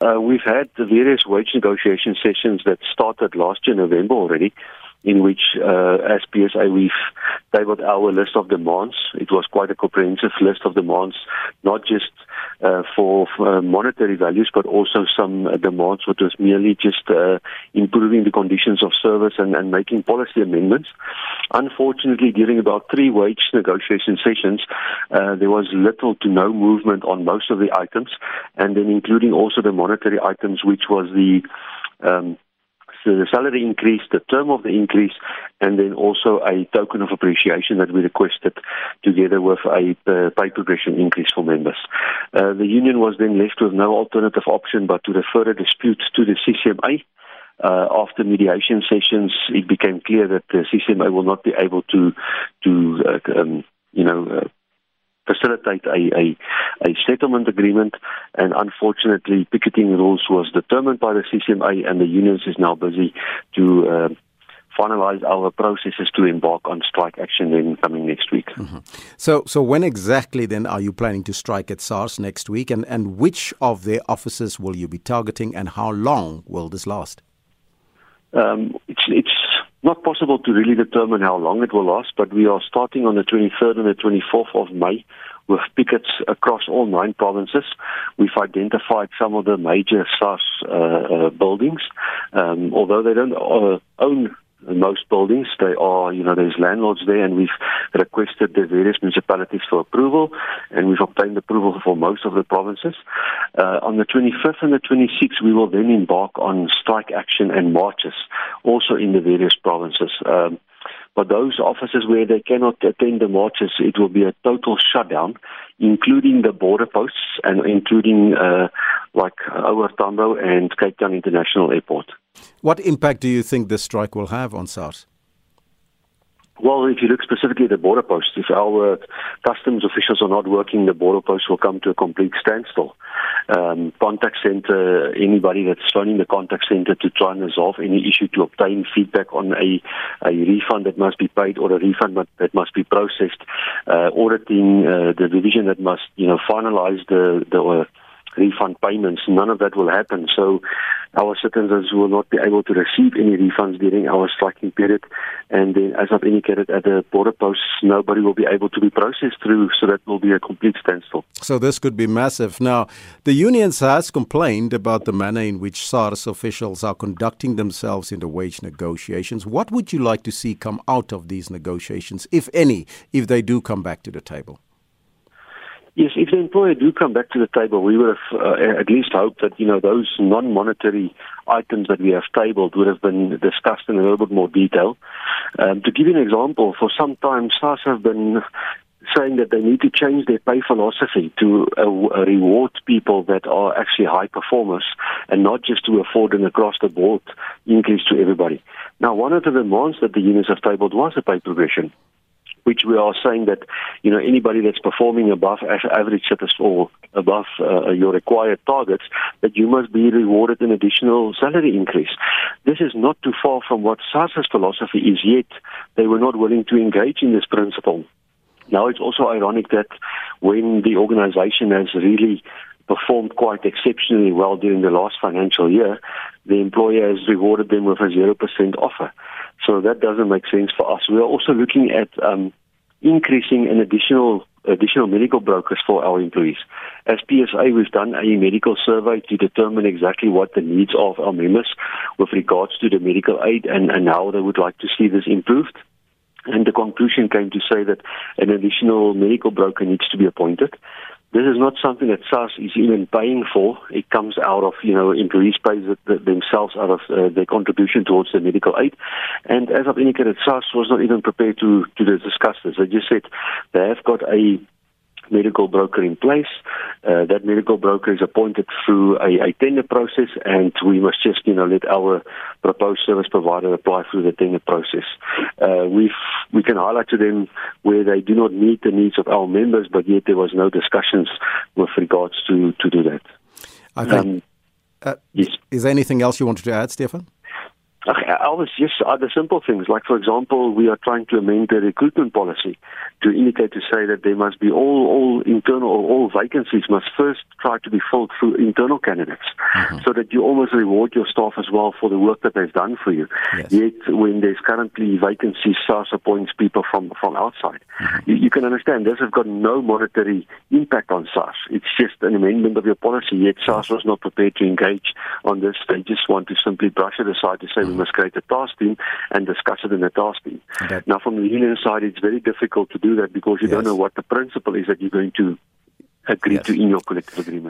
Uh, we've had the various wage negotiation sessions that started last year, November already, in which, uh, as PSA, we've tabled our list of demands. It was quite a comprehensive list of demands, not just uh, for, monetary values, but also some uh, demands which was merely just uh, improving the conditions of service and, and making policy amendments. Unfortunately, during about three wage negotiation sessions, uh, there was little to no movement on most of the items, and then including also the monetary items, which was the um, the salary increase, the term of the increase, and then also a token of appreciation that we requested together with a uh, pay progression increase for members. Uh, the union was then left with no alternative option but to refer a dispute to the CCMA. Uh, after mediation sessions, it became clear that the CCMA will not be able to to uh, um, you know uh, facilitate a, a, a settlement agreement. And unfortunately, picketing rules was determined by the CCMA, and the unions is now busy to. Finalize our processes to embark on strike action then coming next week. Mm-hmm. So, so when exactly then are you planning to strike at SARS next week, and, and which of their offices will you be targeting, and how long will this last? Um, it's, it's not possible to really determine how long it will last, but we are starting on the 23rd and the 24th of May with pickets across all nine provinces. We've identified some of the major SARS uh, uh, buildings, um, although they don't uh, own most buildings. They are, you know, there's landlords there, and we've requested the various municipalities for approval, and we've obtained approval for most of the provinces. Uh, on the 25th and the 26th, we will then embark on strike action and marches, also in the various provinces. Um, but those offices where they cannot attend the marches, it will be a total shutdown, including the border posts and including uh, like OR Tambo and Cape Town International Airport. What impact do you think this strike will have on SARS? Well, if you look specifically at the border posts, if our customs officials are not working, the border posts will come to a complete standstill. Um, contact center, anybody that's phoning the contact center to try and resolve any issue to obtain feedback on a, a refund that must be paid or a refund that must be processed, uh, auditing uh, the division that must, you know, finalize the the. Uh, refund payments. None of that will happen. So our citizens will not be able to receive any refunds during our striking period. And then, as I've indicated at the border posts, nobody will be able to be processed through. So that will be a complete standstill. So this could be massive. Now, the unions has complained about the manner in which SARS officials are conducting themselves in the wage negotiations. What would you like to see come out of these negotiations, if any, if they do come back to the table? Yes, if the employer do come back to the table, we would have uh, at least hoped that you know those non-monetary items that we have tabled would have been discussed in a little bit more detail. Um, to give you an example, for some time SARS have been saying that they need to change their pay philosophy to uh, reward people that are actually high performers and not just to afford an across the board increase to everybody. Now, one of the demands that the unions have tabled was a pay progression which we are saying that you know anybody that's performing above average or above uh, your required targets that you must be rewarded an additional salary increase. This is not too far from what SARS's philosophy is yet. They were not willing to engage in this principle. Now it's also ironic that when the organization has really performed quite exceptionally well during the last financial year, the employer has rewarded them with a 0% offer. So that doesn't make sense for us. We are also looking at um, increasing an additional additional medical brokers for our employees. As PSA, we've done a medical survey to determine exactly what the needs of our members with regards to the medical aid and, and how they would like to see this improved. And the conclusion came to say that an additional medical broker needs to be appointed. This is not something that SARS is even paying for. It comes out of, you know, employees pay themselves out of uh, their contribution towards the medical aid. And as I've indicated, SARS was not even prepared to, to discuss this. They just said they have got a medical broker in place. Uh, that medical broker is appointed through a, a, tender process, and we must just, you know, let our proposed service provider apply through the tender process. Uh, we we can highlight to them where they do not meet the needs of our members, but yet there was no discussions with regards to to do that. I think. Um, uh, yes. Is there anything else you wanted to add, Stefan? Always, yes, other simple things. Like, for example, we are trying to amend the recruitment policy to indicate to say that there must be all, all internal or all vacancies must first try to be filled through internal candidates mm-hmm. so that you almost reward your staff as well for the work that they've done for you. Yes. Yet, when there's currently vacancies, SARS appoints people from, from outside. Mm-hmm. You, you, can understand this has got no monetary impact on SARS. It's just an amendment of your policy. Yet, SARS was not prepared to engage on this. They just want to simply brush it aside to say mm-hmm. Must create a task team and discuss it in the task team. Okay. Now, from the union side, it's very difficult to do that because you yes. don't know what the principle is that you're going to agree yes. to in your collective agreement.